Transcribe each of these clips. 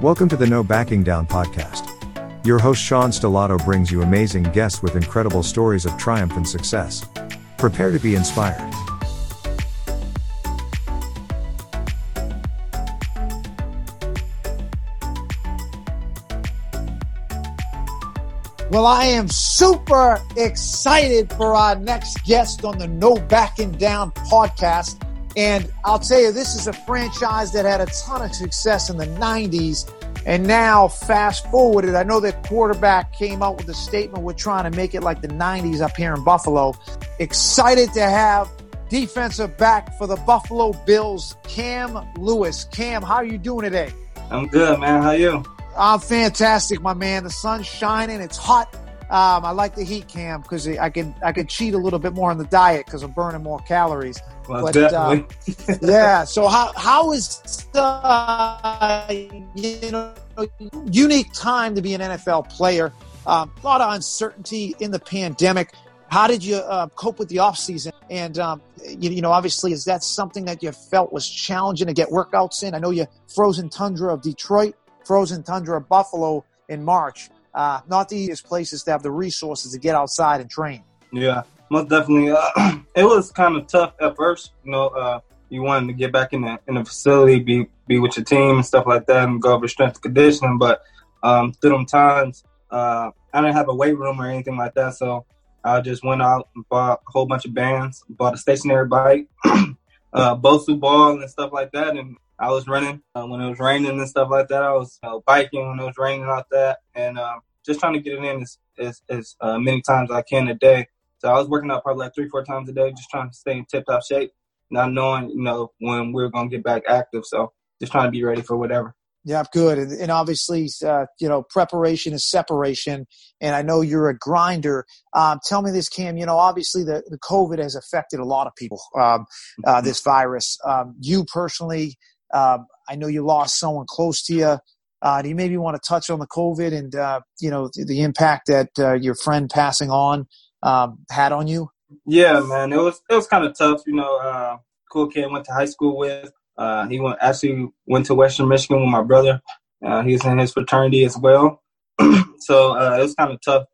Welcome to the No Backing Down podcast. Your host Sean Stellato brings you amazing guests with incredible stories of triumph and success. Prepare to be inspired. Well, I am super excited for our next guest on the No Backing Down podcast. And I'll tell you, this is a franchise that had a ton of success in the 90s. And now, fast forwarded, I know that quarterback came out with a statement we're trying to make it like the 90s up here in Buffalo. Excited to have defensive back for the Buffalo Bills, Cam Lewis. Cam, how are you doing today? I'm good, man. How are you? I'm fantastic, my man. The sun's shining. It's hot. Um, I like the heat cam because I can I can cheat a little bit more on the diet because I'm burning more calories. Well, but, definitely. Uh, yeah. So how how is uh, you know unique time to be an NFL player? Um, a lot of uncertainty in the pandemic. How did you uh, cope with the off season? And um, you, you, know, obviously, is that something that you felt was challenging to get workouts in? I know you frozen tundra of Detroit frozen tundra of Buffalo in March. Uh, not the easiest places to have the resources to get outside and train. Yeah, most definitely. Uh, it was kind of tough at first. You know, uh, you wanted to get back in the in the facility, be be with your team and stuff like that, and go over strength and conditioning. But um, through them times, uh, I didn't have a weight room or anything like that, so I just went out and bought a whole bunch of bands, bought a stationary bike, uh, Bosu ball and stuff like that, and I was running uh, when it was raining and stuff like that. I was uh, biking when it was raining like that, and um, just trying to get it in as as, as uh, many times as I can a day. So I was working out probably like three, four times a day, just trying to stay in tip top shape, not knowing you know when we are gonna get back active. So just trying to be ready for whatever. Yeah, good. And, and obviously, uh, you know, preparation is separation. And I know you're a grinder. Um, tell me this, Cam. You know, obviously, the, the COVID has affected a lot of people. Um, uh, mm-hmm. this virus. Um, you personally, um, I know you lost someone close to you. Uh, do you maybe want to touch on the COVID and uh, you know the, the impact that uh, your friend passing on um, had on you? Yeah, man, it was it was kind of tough. You know, uh, cool kid went to high school with. Uh, he went actually went to Western Michigan with my brother. Uh, he's in his fraternity as well, so it was kind of tough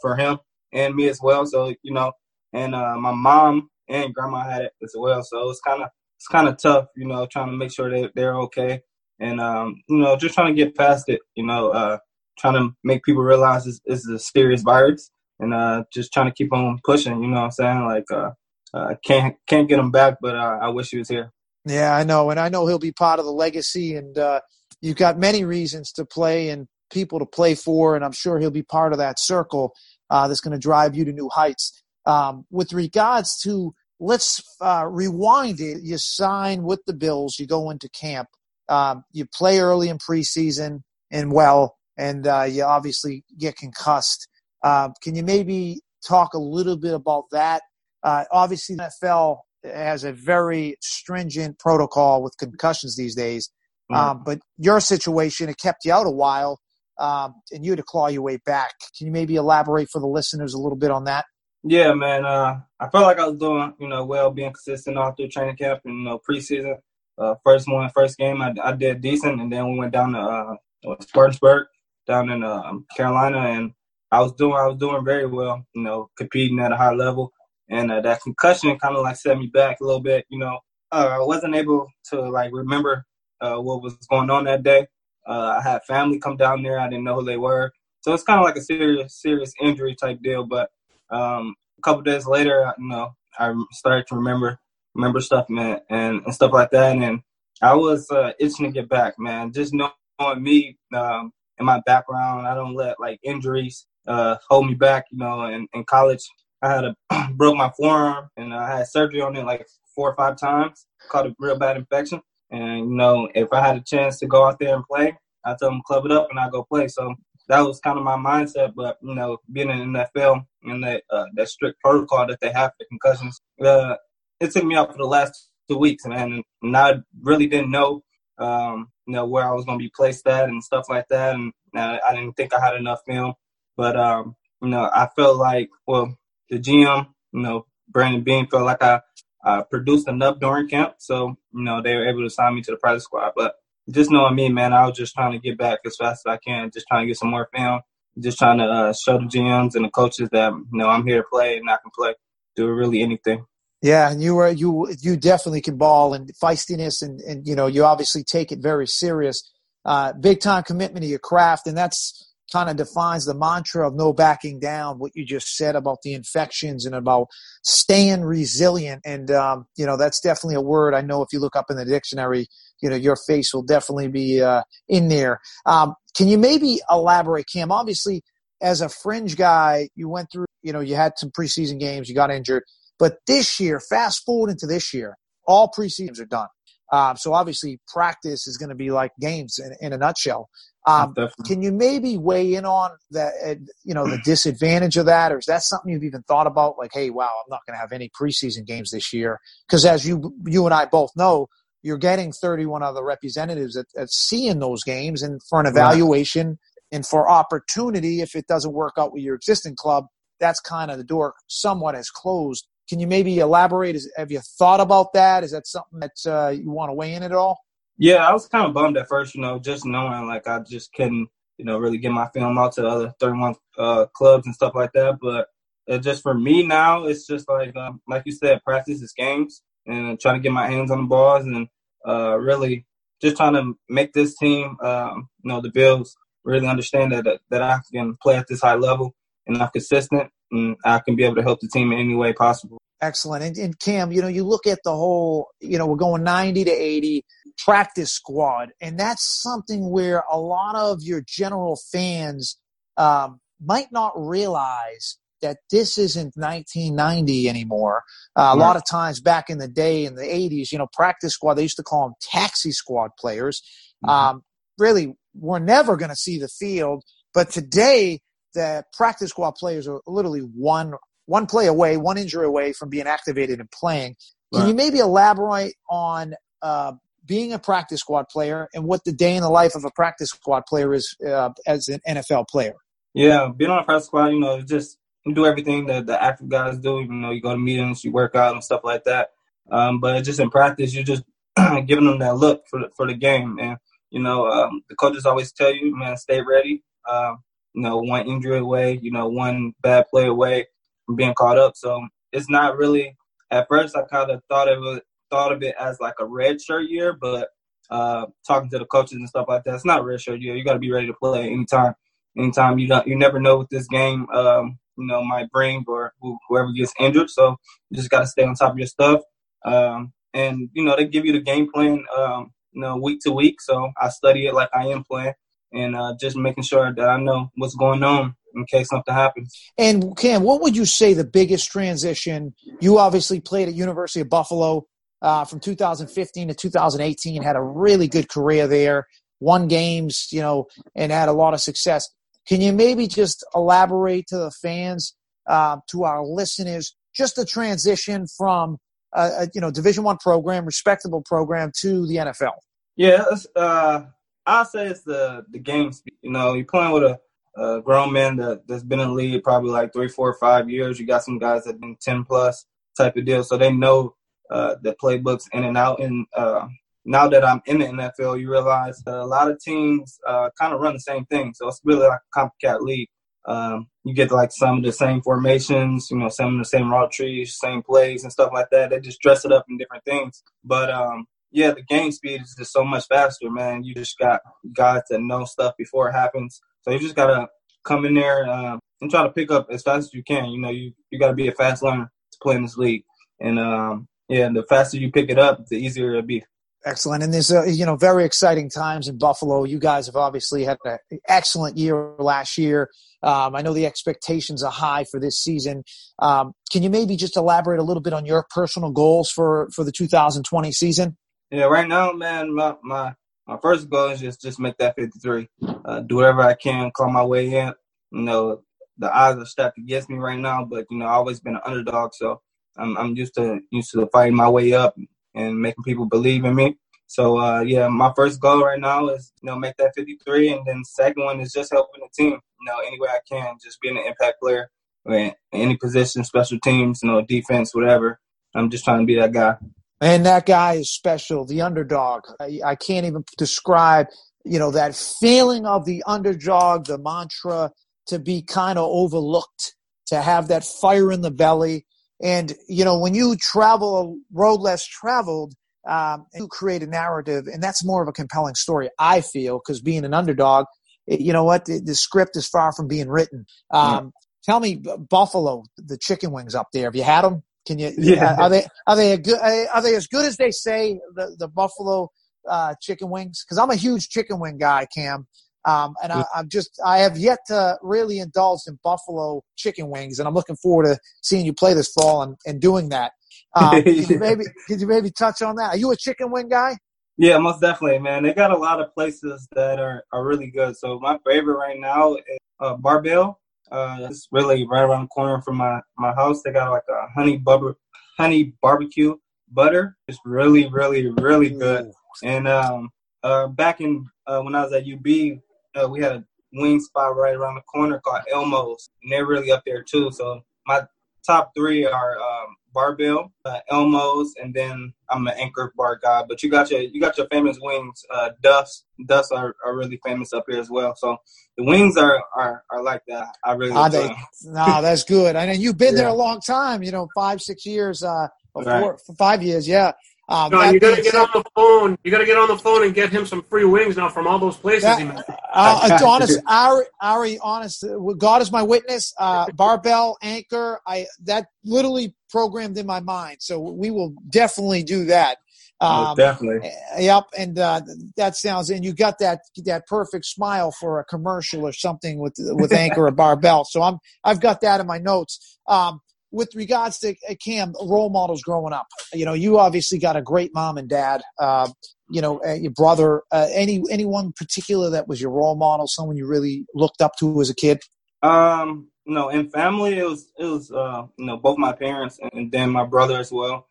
for him and me as well. So you know, and my mom and grandma had it as well. So it was kind of it's kind of tough, you know, trying to make sure that they're okay, and um, you know, just trying to get past it. You know, uh, trying to make people realize this, this is a serious virus, and uh, just trying to keep on pushing. You know what I'm saying? Like, uh, uh, can't can't get him back, but uh, I wish he was here. Yeah, I know, and I know he'll be part of the legacy, and uh, you've got many reasons to play and people to play for, and I'm sure he'll be part of that circle uh, that's going to drive you to new heights. Um, with regards to let's uh, rewind it. You sign with the Bills, you go into camp, um, you play early in preseason and well, and uh, you obviously get concussed. Uh, can you maybe talk a little bit about that? Uh, obviously, the NFL has a very stringent protocol with concussions these days, mm-hmm. um, but your situation, it kept you out a while. Um, and you had to claw your way back. Can you maybe elaborate for the listeners a little bit on that? Yeah, man. Uh, I felt like I was doing, you know, well, being consistent all through training camp and you know preseason. Uh, first one, first game, I, I did decent, and then we went down to uh, Spartanburg, down in uh, Carolina, and I was doing, I was doing very well, you know, competing at a high level, and uh, that concussion kind of like set me back a little bit. You know, uh, I wasn't able to like remember uh, what was going on that day. Uh, I had family come down there, I didn't know who they were, so it's kind of like a serious, serious injury type deal, but um, a couple days later, you know, I started to remember remember stuff, man, and, and stuff like that. And I was uh, itching to get back, man. Just knowing me um, and my background, I don't let like injuries uh, hold me back. You know, in, in college, I had a broke my forearm and I had surgery on it like four or five times. Caught a real bad infection. And you know, if I had a chance to go out there and play, I tell them club it up and I go play. So that was kind of my mindset. But you know, being in the NFL and that uh, that strict protocol that they have for concussions, uh, it took me out for the last two weeks, man. And I really didn't know, um, you know, where I was going to be placed at and stuff like that. And I, I didn't think I had enough film. But um, you know, I felt like, well, the GM, you know, Brandon Beane felt like I uh, produced enough during camp, so you know they were able to sign me to the practice squad. But just knowing me, man, I was just trying to get back as fast as I can, just trying to get some more film, just trying to uh, show the GMs and the coaches that you know I'm here to play and I can play, do really anything. Yeah, and you were you you definitely can ball and feistiness, and and you know you obviously take it very serious. Uh, big time commitment to your craft, and that's kind of defines the mantra of no backing down. What you just said about the infections and about staying resilient, and um, you know that's definitely a word I know if you look up in the dictionary, you know your face will definitely be uh, in there. Um, can you maybe elaborate, Cam? Obviously, as a fringe guy, you went through, you know, you had some preseason games, you got injured, but this year, fast forward into this year, all preseasons are done. Um, so obviously, practice is going to be like games in, in a nutshell. Um, can you maybe weigh in on that? Uh, you know, the disadvantage of that, or is that something you've even thought about? Like, hey, wow, I'm not going to have any preseason games this year because, as you you and I both know, you're getting 31 other representatives at, at seeing those games, and for an evaluation right. and for opportunity, if it doesn't work out with your existing club, that's kind of the door somewhat has closed. Can you maybe elaborate? Is, have you thought about that? Is that something that uh, you want to weigh in at all? Yeah, I was kind of bummed at first, you know, just knowing like I just couldn't, you know, really get my film out to other 31 uh, clubs and stuff like that. But uh, just for me now, it's just like, um, like you said, practice is games and trying to get my hands on the balls and uh, really just trying to make this team, um, you know, the Bills really understand that that I can play at this high level and I'm consistent and I can be able to help the team in any way possible. Excellent. And, and Cam, you know, you look at the whole, you know, we're going 90 to 80 practice squad, and that's something where a lot of your general fans um, might not realize that this isn't 1990 anymore. Uh, right. A lot of times back in the day in the 80s, you know, practice squad, they used to call them taxi squad players. Mm-hmm. Um, really, we're never going to see the field. But today, the practice squad players are literally one one play away, one injury away from being activated and playing. Can right. you maybe elaborate on uh, being a practice squad player and what the day in the life of a practice squad player is uh, as an NFL player? Yeah, being on a practice squad, you know, just do everything that the active guys do. You know, you go to meetings, you work out and stuff like that. Um, but just in practice, you're just giving them that look for the, for the game. And you know, um, the coaches always tell you, man, stay ready. Um, you know, one injury away, you know, one bad play away from being caught up. So it's not really. At first, I kind of thought of it thought of it as like a red shirt year, but uh, talking to the coaches and stuff like that, it's not red shirt year. You got to be ready to play anytime. Anytime you don't, you never know what this game, um, you know, might bring or whoever gets injured. So you just got to stay on top of your stuff. Um, and you know, they give you the game plan, um, you know, week to week. So I study it like I am playing, and uh, just making sure that I know what's going on in case something happens. And Cam, what would you say the biggest transition? You obviously played at University of Buffalo uh, from 2015 to 2018, had a really good career there, won games, you know, and had a lot of success. Can you maybe just elaborate to the fans, uh, to our listeners, just the transition from a, a you know Division One program, respectable program, to the NFL? Yeah, uh, I say it's the the game speed. You know, you're playing with a, a grown man that that's been in the league probably like three, four, five years. You got some guys that have been ten plus type of deal, so they know uh, the playbooks in and out. And uh, now that I'm in the NFL, you realize a lot of teams uh, kind of run the same thing. So it's really like a copycat league. Um, you get like some of the same formations, you know, some of the same route trees, same plays and stuff like that. They just dress it up in different things. But um, yeah, the game speed is just so much faster, man. You just got guys that know stuff before it happens. So you just gotta come in there uh, and try to pick up as fast as you can. You know, you you gotta be a fast learner to play in this league. And um, yeah, the faster you pick it up, the easier it'll be. Excellent. And there's, uh, you know, very exciting times in Buffalo. You guys have obviously had an excellent year last year. Um, I know the expectations are high for this season. Um, can you maybe just elaborate a little bit on your personal goals for, for the 2020 season? Yeah, right now, man, my, my, my first goal is just, just make that 53. Uh, do whatever I can, claw my way in. You know, the odds are stacked against me right now, but, you know, I've always been an underdog. So I'm, I'm used to used to fighting my way up and making people believe in me. So uh, yeah, my first goal right now is you know make that 53, and then second one is just helping the team. You know, any way I can, just being an impact player, in any position, special teams, you know, defense, whatever. I'm just trying to be that guy. And that guy is special, the underdog. I, I can't even describe, you know, that feeling of the underdog, the mantra to be kind of overlooked, to have that fire in the belly. And, you know, when you travel a road less traveled, um, you create a narrative, and that's more of a compelling story, I feel, because being an underdog, it, you know what, the, the, script is far from being written. Um, yeah. Tell me, Buffalo, the chicken wings up there, have you had them? Can you? Yeah. Are they are they a good? Are they as good as they say? The the Buffalo uh, chicken wings? Because I'm a huge chicken wing guy, Cam. Um, and I, am just I have yet to really indulge in Buffalo chicken wings, and I'm looking forward to seeing you play this fall and, and doing that. Um, could you maybe could you maybe touch on that? Are you a chicken wing guy? Yeah, most definitely, man. They got a lot of places that are, are really good. So my favorite right now is uh, Bar-Bill. Uh, it's really right around the corner from my, my house. They got like a honey bubber, honey barbecue butter. It's really, really, really good. And um, uh, back in uh, when I was at UB, uh, we had a wing spot right around the corner called Elmo's, and they're really up there too. So my top three are um, Bar-Bill, uh, Elmo's, and then I'm an Anchor Bar guy. But you got your you got your famous wings. Uh, Duff's Duff's are, are really famous up here as well. So the wings are are, are like that. I really are they? no, that's good. I mean, you've been yeah. there a long time. You know, five six years. Uh, right. five years. Yeah. Um, no, you got to get on the phone. You got to get on the phone and get him some free wings now from all those places. That, uh, honest, Ari, Ari, honest. God is my witness. Uh, Bar-Bill anchor. I that literally programmed in my mind. So we will definitely do that. Um, definitely. Yep, and uh, that sounds. And you got that that perfect smile for a commercial or something with with anchor or Bar-Bill. So I'm I've got that in my notes. Um, with regards to uh, Cam, role models growing up, you know, you obviously got a great mom and dad. Uh, you know, uh, your brother. Uh, any anyone particular that was your role model? Someone you really looked up to as a kid? Um, no, in family, it was it was uh, you know both my parents and then my brother as well.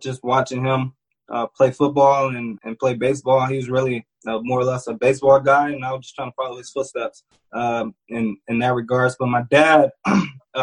Just watching him play football and, and play baseball, he was really more or less a baseball guy, and I was just trying to follow his footsteps um, in in that regards. But my dad,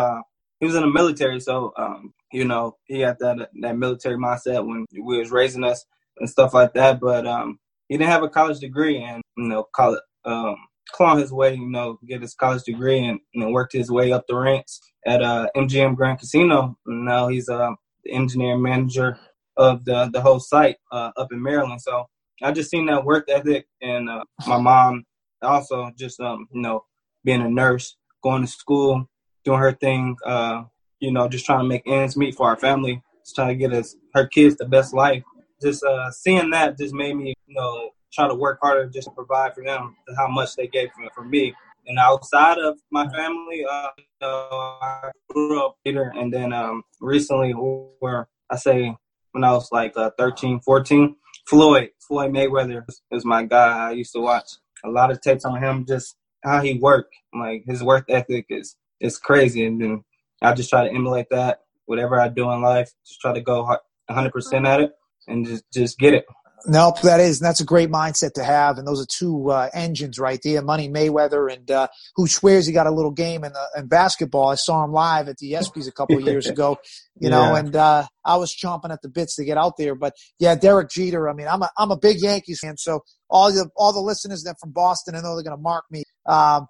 he was in the military, so um, you know he had that that military mindset when we was raising us and stuff like that. But um, he didn't have a college degree, and you know, college, um, claw his way, you know, get his college degree, and know, worked his way up the ranks at uh, MGM Grand Casino. And now he's uh, the engineer manager of the the whole site uh, up in Maryland. So I just seen that work ethic, and uh, my mom also just um, you know being a nurse, going to school, doing her thing, uh, you know, just trying to make ends meet for our family, just trying to get us her kids the best life. Just uh, seeing that just made me, you know, try to work harder just to provide for them how much they gave for, for me. And outside of my family, uh, I grew up later, and then um, recently, where I say when I was like uh, 13, 14, Floyd, Floyd Mayweather is my guy. I used to watch a lot of tapes on him, just how he worked. Like his work ethic is it's crazy. And then I just try to emulate that. Whatever I do in life, just try to go 100% at it and just just get it. Nope, that is, and that's a great mindset to have. And those are two uh, engines right there, Money Mayweather, and uh, who swears he got a little game in, the, in basketball. I saw him live at the ESPYS a couple of years ago, you know, and uh, I was chomping at the bits to get out there. But yeah, Derek Jeter. I mean, I'm a I'm a big Yankees fan, so all the all the listeners that from Boston, I know they're going to mark me.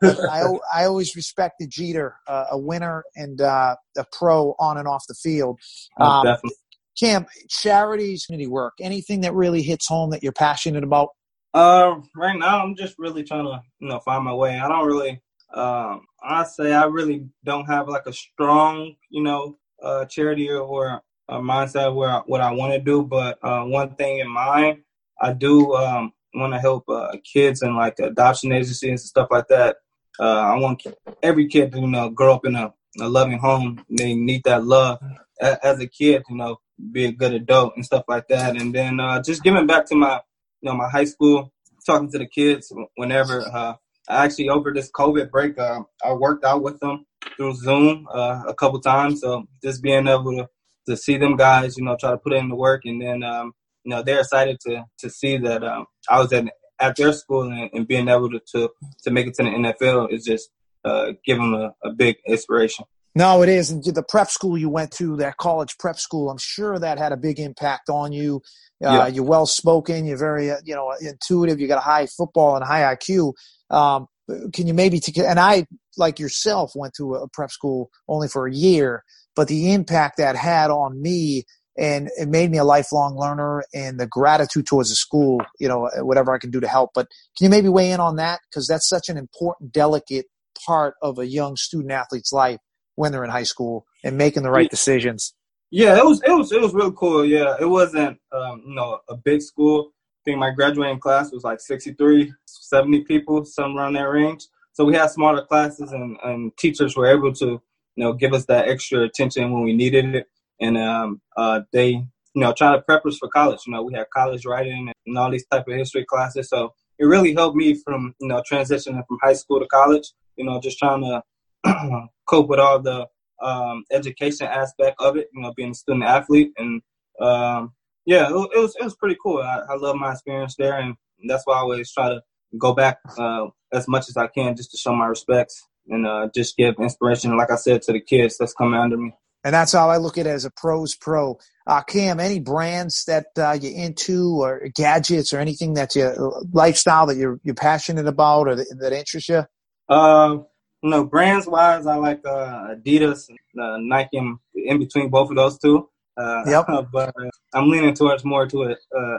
But I I always respected Jeter, uh, a winner and uh, a pro on and off the field. Um, definitely Cam, charities, community work, anything that really hits home that you're passionate about? Uh, right now I'm just really trying to, you know, find my way. I don't really, um, I say I really don't have like a strong, you know, uh, charity or a mindset where I, what I want to do. But uh, one thing in mind, I do um, want to help uh, kids and like adoption agencies and stuff like that. Uh, I want every kid to, you know, grow up in a, a loving home. They need that love as a kid, you know, be a good adult and stuff like that. And then uh, just giving back to my, you know, my high school, talking to the kids whenever. Uh, I actually over this COVID break, uh, I worked out with them through Zoom uh, a couple times. So just being able to, to see them guys, you know, try to put in the work, and then um, you know they're excited to to see that um, I was at at their school and, and, being able to, to to make it to the NFL is just uh, give them a, a big inspiration. No, it is. And the prep school you went to, that college prep school, I'm sure that had a big impact on you. Uh, yeah. You're well spoken. You're very, uh, you know, intuitive. You got a high football and high IQ. Um, can you maybe, t- and I, like yourself, went to a prep school only for a year, but the impact that had on me and it made me a lifelong learner and the gratitude towards the school, you know, whatever I can do to help. But can you maybe weigh in on that? Because that's such an important, delicate part of a young student athlete's life when they're in high school and making the right decisions. Yeah, it was it was it was real cool. Yeah, it wasn't um, you know a big school. I think my graduating class was like 63, 70 people, somewhere around that range. So we had smaller classes, and, and teachers were able to you know give us that extra attention when we needed it, and um, uh, they you know try to prep us for college. You know, we had college writing and all these type of history classes. So it really helped me from you know transitioning from high school to college. You know, just trying to cope with all the um, education aspect of it. You know, being a student athlete, and um, yeah, it, it, was it was pretty cool. I, I love my experience there, and that's why I always try to go back uh, as much as I can just to show my respects and uh, just give inspiration, like I said, to the kids that's coming under me. And that's how I look at it as a pros pro. Uh, Cam, any brands that uh, you're into or gadgets or anything that you lifestyle that you're you're passionate about or that, that interests you? Uh, no, brands wise, I like uh, Adidas, uh, Nike, in between both of those two. Uh, yep. but uh, I'm leaning towards more to uh,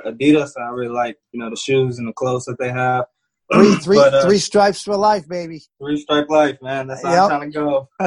Adidas. I really like you know the shoes and the clothes that they have. Three, three, but, uh, three stripes for life, baby. Three stripe life, man. That's how yep. I'm trying to go.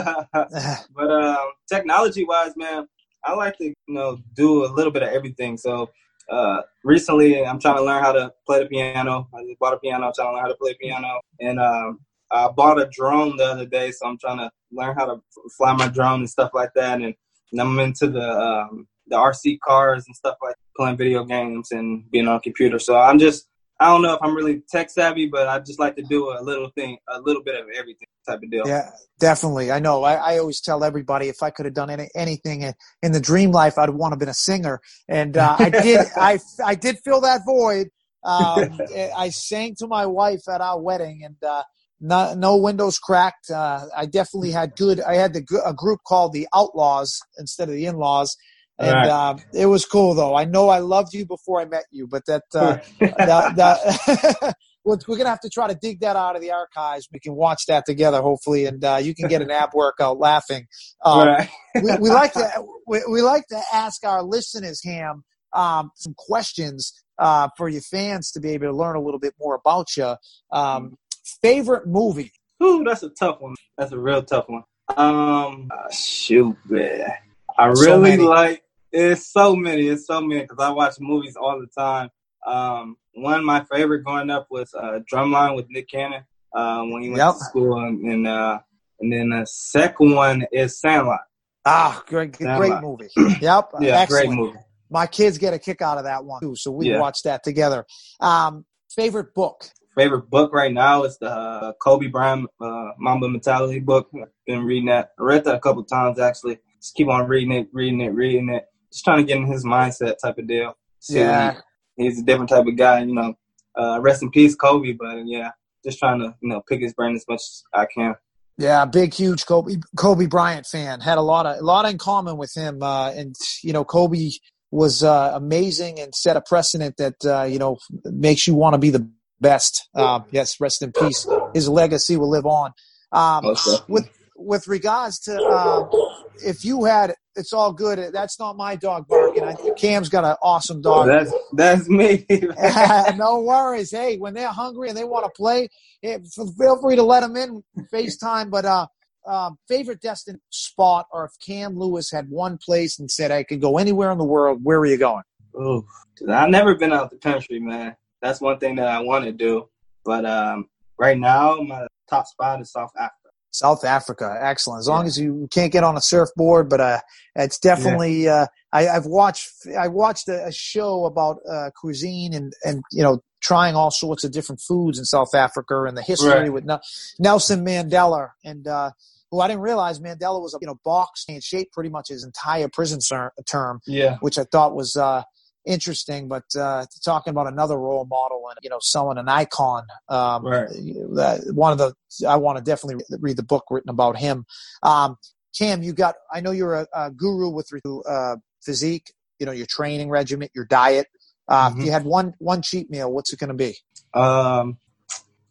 but um, technology wise, man, I like to you know do a little bit of everything. So uh, recently, I'm trying to learn how to play the piano. I just bought a piano. I'm trying to learn how to play piano, and um, I bought a drone the other day, so I'm trying to learn how to fly my drone and stuff like that. And, and I'm into the um, the RC cars and stuff like playing video games and being on a computer. So I'm just I don't know if I'm really tech savvy, but I just like to do a little thing, a little bit of everything type of deal. Yeah, definitely. I know. I, I always tell everybody if I could have done any, anything in the dream life, I'd want to have been a singer, and uh, I did. I I did fill that void. Um, I sang to my wife at our wedding, and uh, no, no windows cracked. Uh, I definitely had good. I had the, a group called the Outlaws instead of the In-Laws, and right. uh, it was cool though. I know I loved you before I met you, but that, uh, that, that we're gonna have to try to dig that out of the archives. We can watch that together, hopefully, and uh, you can get an ab workout laughing. Um, right. we, we, like to we, we, like to ask our listeners, Cam, um, some questions uh, for your fans to be able to learn a little bit more about you. Um, favorite movie? Ooh, that's a tough one. That's a real tough one. Um, uh, shoot, man. I really so like. It's so many. It's so many because I watch movies all the time. Um, one of my favorite growing up was uh, Drumline with Nick Cannon uh, when he went yep. to school, and and, uh, and then the second one is Sandlot. Ah, great, Sandlot. great movie. yep, yeah, Excellent. great movie. My kids get a kick out of that one too, so we yeah. watch that together. Um, favorite book? favorite book right now is the uh, Kobe Bryant uh, Mamba Mentality book. I've been reading that. I read that a couple times actually. Just keep on reading it, reading it, reading it. Just trying to get in his mindset type of deal. So yeah, he's a different type of guy. You know, uh, rest in peace, Kobe. But yeah, just trying to you know pick his brain as much as I can. Yeah, big, huge Kobe Kobe Bryant fan. Had a lot of a lot in common with him, uh, and you know Kobe was uh, amazing and set a precedent that uh, you know makes you want to be the best. Um, yes, rest in peace. His legacy will live on. Um, with with regards to uh, if you had, it's all good. That's not my dog barking. I, Cam's got an awesome dog. That's that's me. no worries. Hey, when they're hungry and they want to play, feel free to let them in FaceTime. But uh, um, favorite destination spot, or if Cam Lewis had one place and said I could go anywhere in the world, where are you going? Oh, I've never been out the country, man that's one thing that I want to do. But um, right now, my top spot is South Africa. South Africa, excellent. As long as you can't get on a surfboard, but uh, it's definitely. Yeah. Uh, I, have watched. I watched a, a show about uh, cuisine and and you know trying all sorts of different foods in South Africa and the history right. with Nelson Mandela and. Uh, who I didn't realize Mandela was, you know, boxed and shaped pretty much his entire prison term. Yeah. Which I thought was uh, interesting. But uh, talking about another role model and you know someone an icon, um, right. one of the I want to definitely read the book written about him. Um, Cam, you got. I know you're a, a guru with uh, physique. You know your training regimen, your diet. Uh, mm-hmm. If you had one one cheat meal, what's it going to be? Um,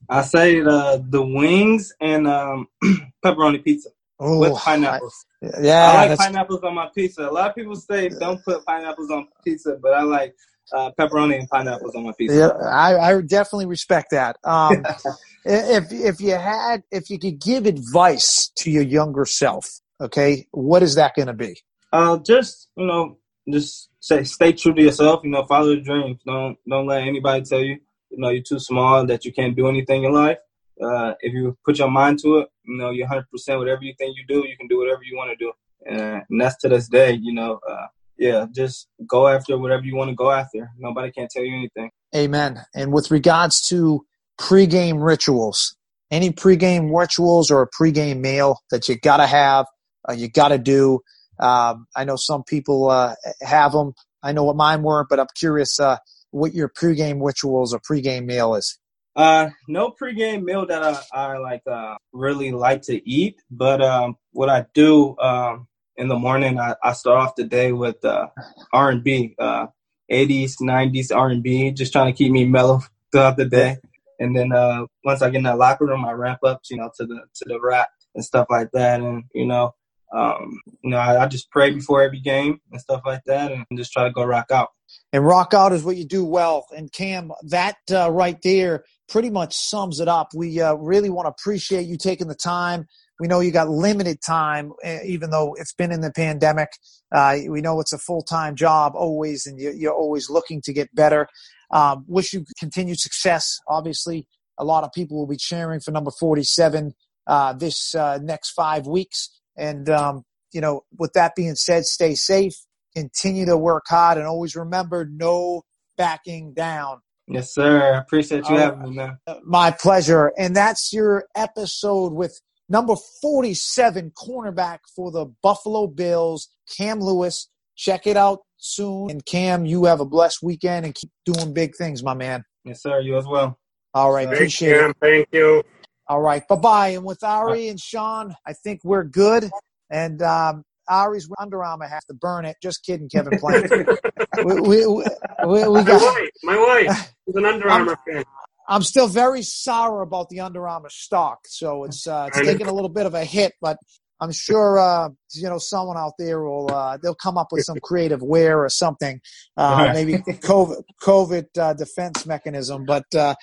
I say the the wings and um, pepperoni pizza Ooh, with pineapples. I, yeah, I like pineapples on my pizza. A lot of people say don't put pineapples on pizza, but I like uh, pepperoni and pineapples on my pizza. Yeah, I, I definitely respect that. Um, if if you had if you could give advice to your younger self, okay, what is that going to be? Uh, just you know, just say stay true to yourself. You know, follow your dreams. Don't don't let anybody tell you you know you're too small that you can't do anything in life. Uh, if you put your mind to it, you know you're 100 percent whatever you think you do, you can do whatever you want to do, and, that's to this day. You know, uh, yeah, just go after whatever you want to go after. Nobody can tell you anything. Amen. And with regards to pregame rituals, any pregame rituals or a pregame meal that you gotta have, uh, you gotta do. Um, I know some people uh, have them. I know what mine were, but I'm curious uh, what your pregame rituals or pregame meal is. Uh, no pregame meal that I, I like uh, really like to eat, but um, what I do um, in the morning, I, I start off the day with uh, R and B, uh, 80s, 90s R and B, just trying to keep me mellow throughout the day. And then uh, once I get in that locker room, I ramp up, you know, to the to the rap and stuff like that. And you know, um, you know, I, I, just pray before every game and stuff like that, and just try to go rock out. And rock out is what you do well. And Cam, that uh, right there pretty much sums it up. We uh, really want to appreciate you taking the time. We know you got limited time, eh, even though it's been in the pandemic. Uh, we know it's a full time job always, and you're always looking to get better. Um, wish you continued success. Obviously, a lot of people will be cheering for number 47 uh, this uh, next five weeks. And, um, you know, with that being said, stay safe, continue to work hard, and always remember no backing down. Yes, sir. I appreciate you uh, having me, man. My pleasure. And that's your episode with number 47 cornerback for the Buffalo Bills, Cam Lewis. Check it out soon. And Cam, you have a blessed weekend and keep doing big things, my man. Yes, sir. You as well. All right. appreciate Cam, it. Thank you. All right. Bye bye. And with Ari and Sean, I think we're good. And um, Ari's Under Armour has to burn it. Just kidding, Kevin Plank. we, we, we, we, got, my wife, my wife is an Under Armour fan. I'm still very sour about the Under Armour stock, so it's uh, it's taking a little bit of a hit, but I'm sure uh, you know someone out there will uh, they'll come up with some creative wear or something, uh, maybe COVID COVID uh, defense mechanism. But uh,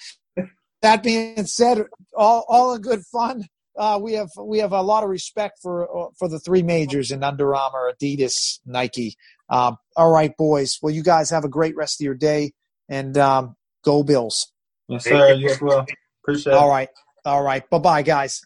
that being said, all all in good fun. Uh, we have we have a lot of respect for for the three majors in Under Armour, Adidas, Nike. Um, all right, boys. Well, you guys have a great rest of your day, and um, go Bills. Yes, sir. You as well. Appreciate it. All right. All right. Bye bye, guys.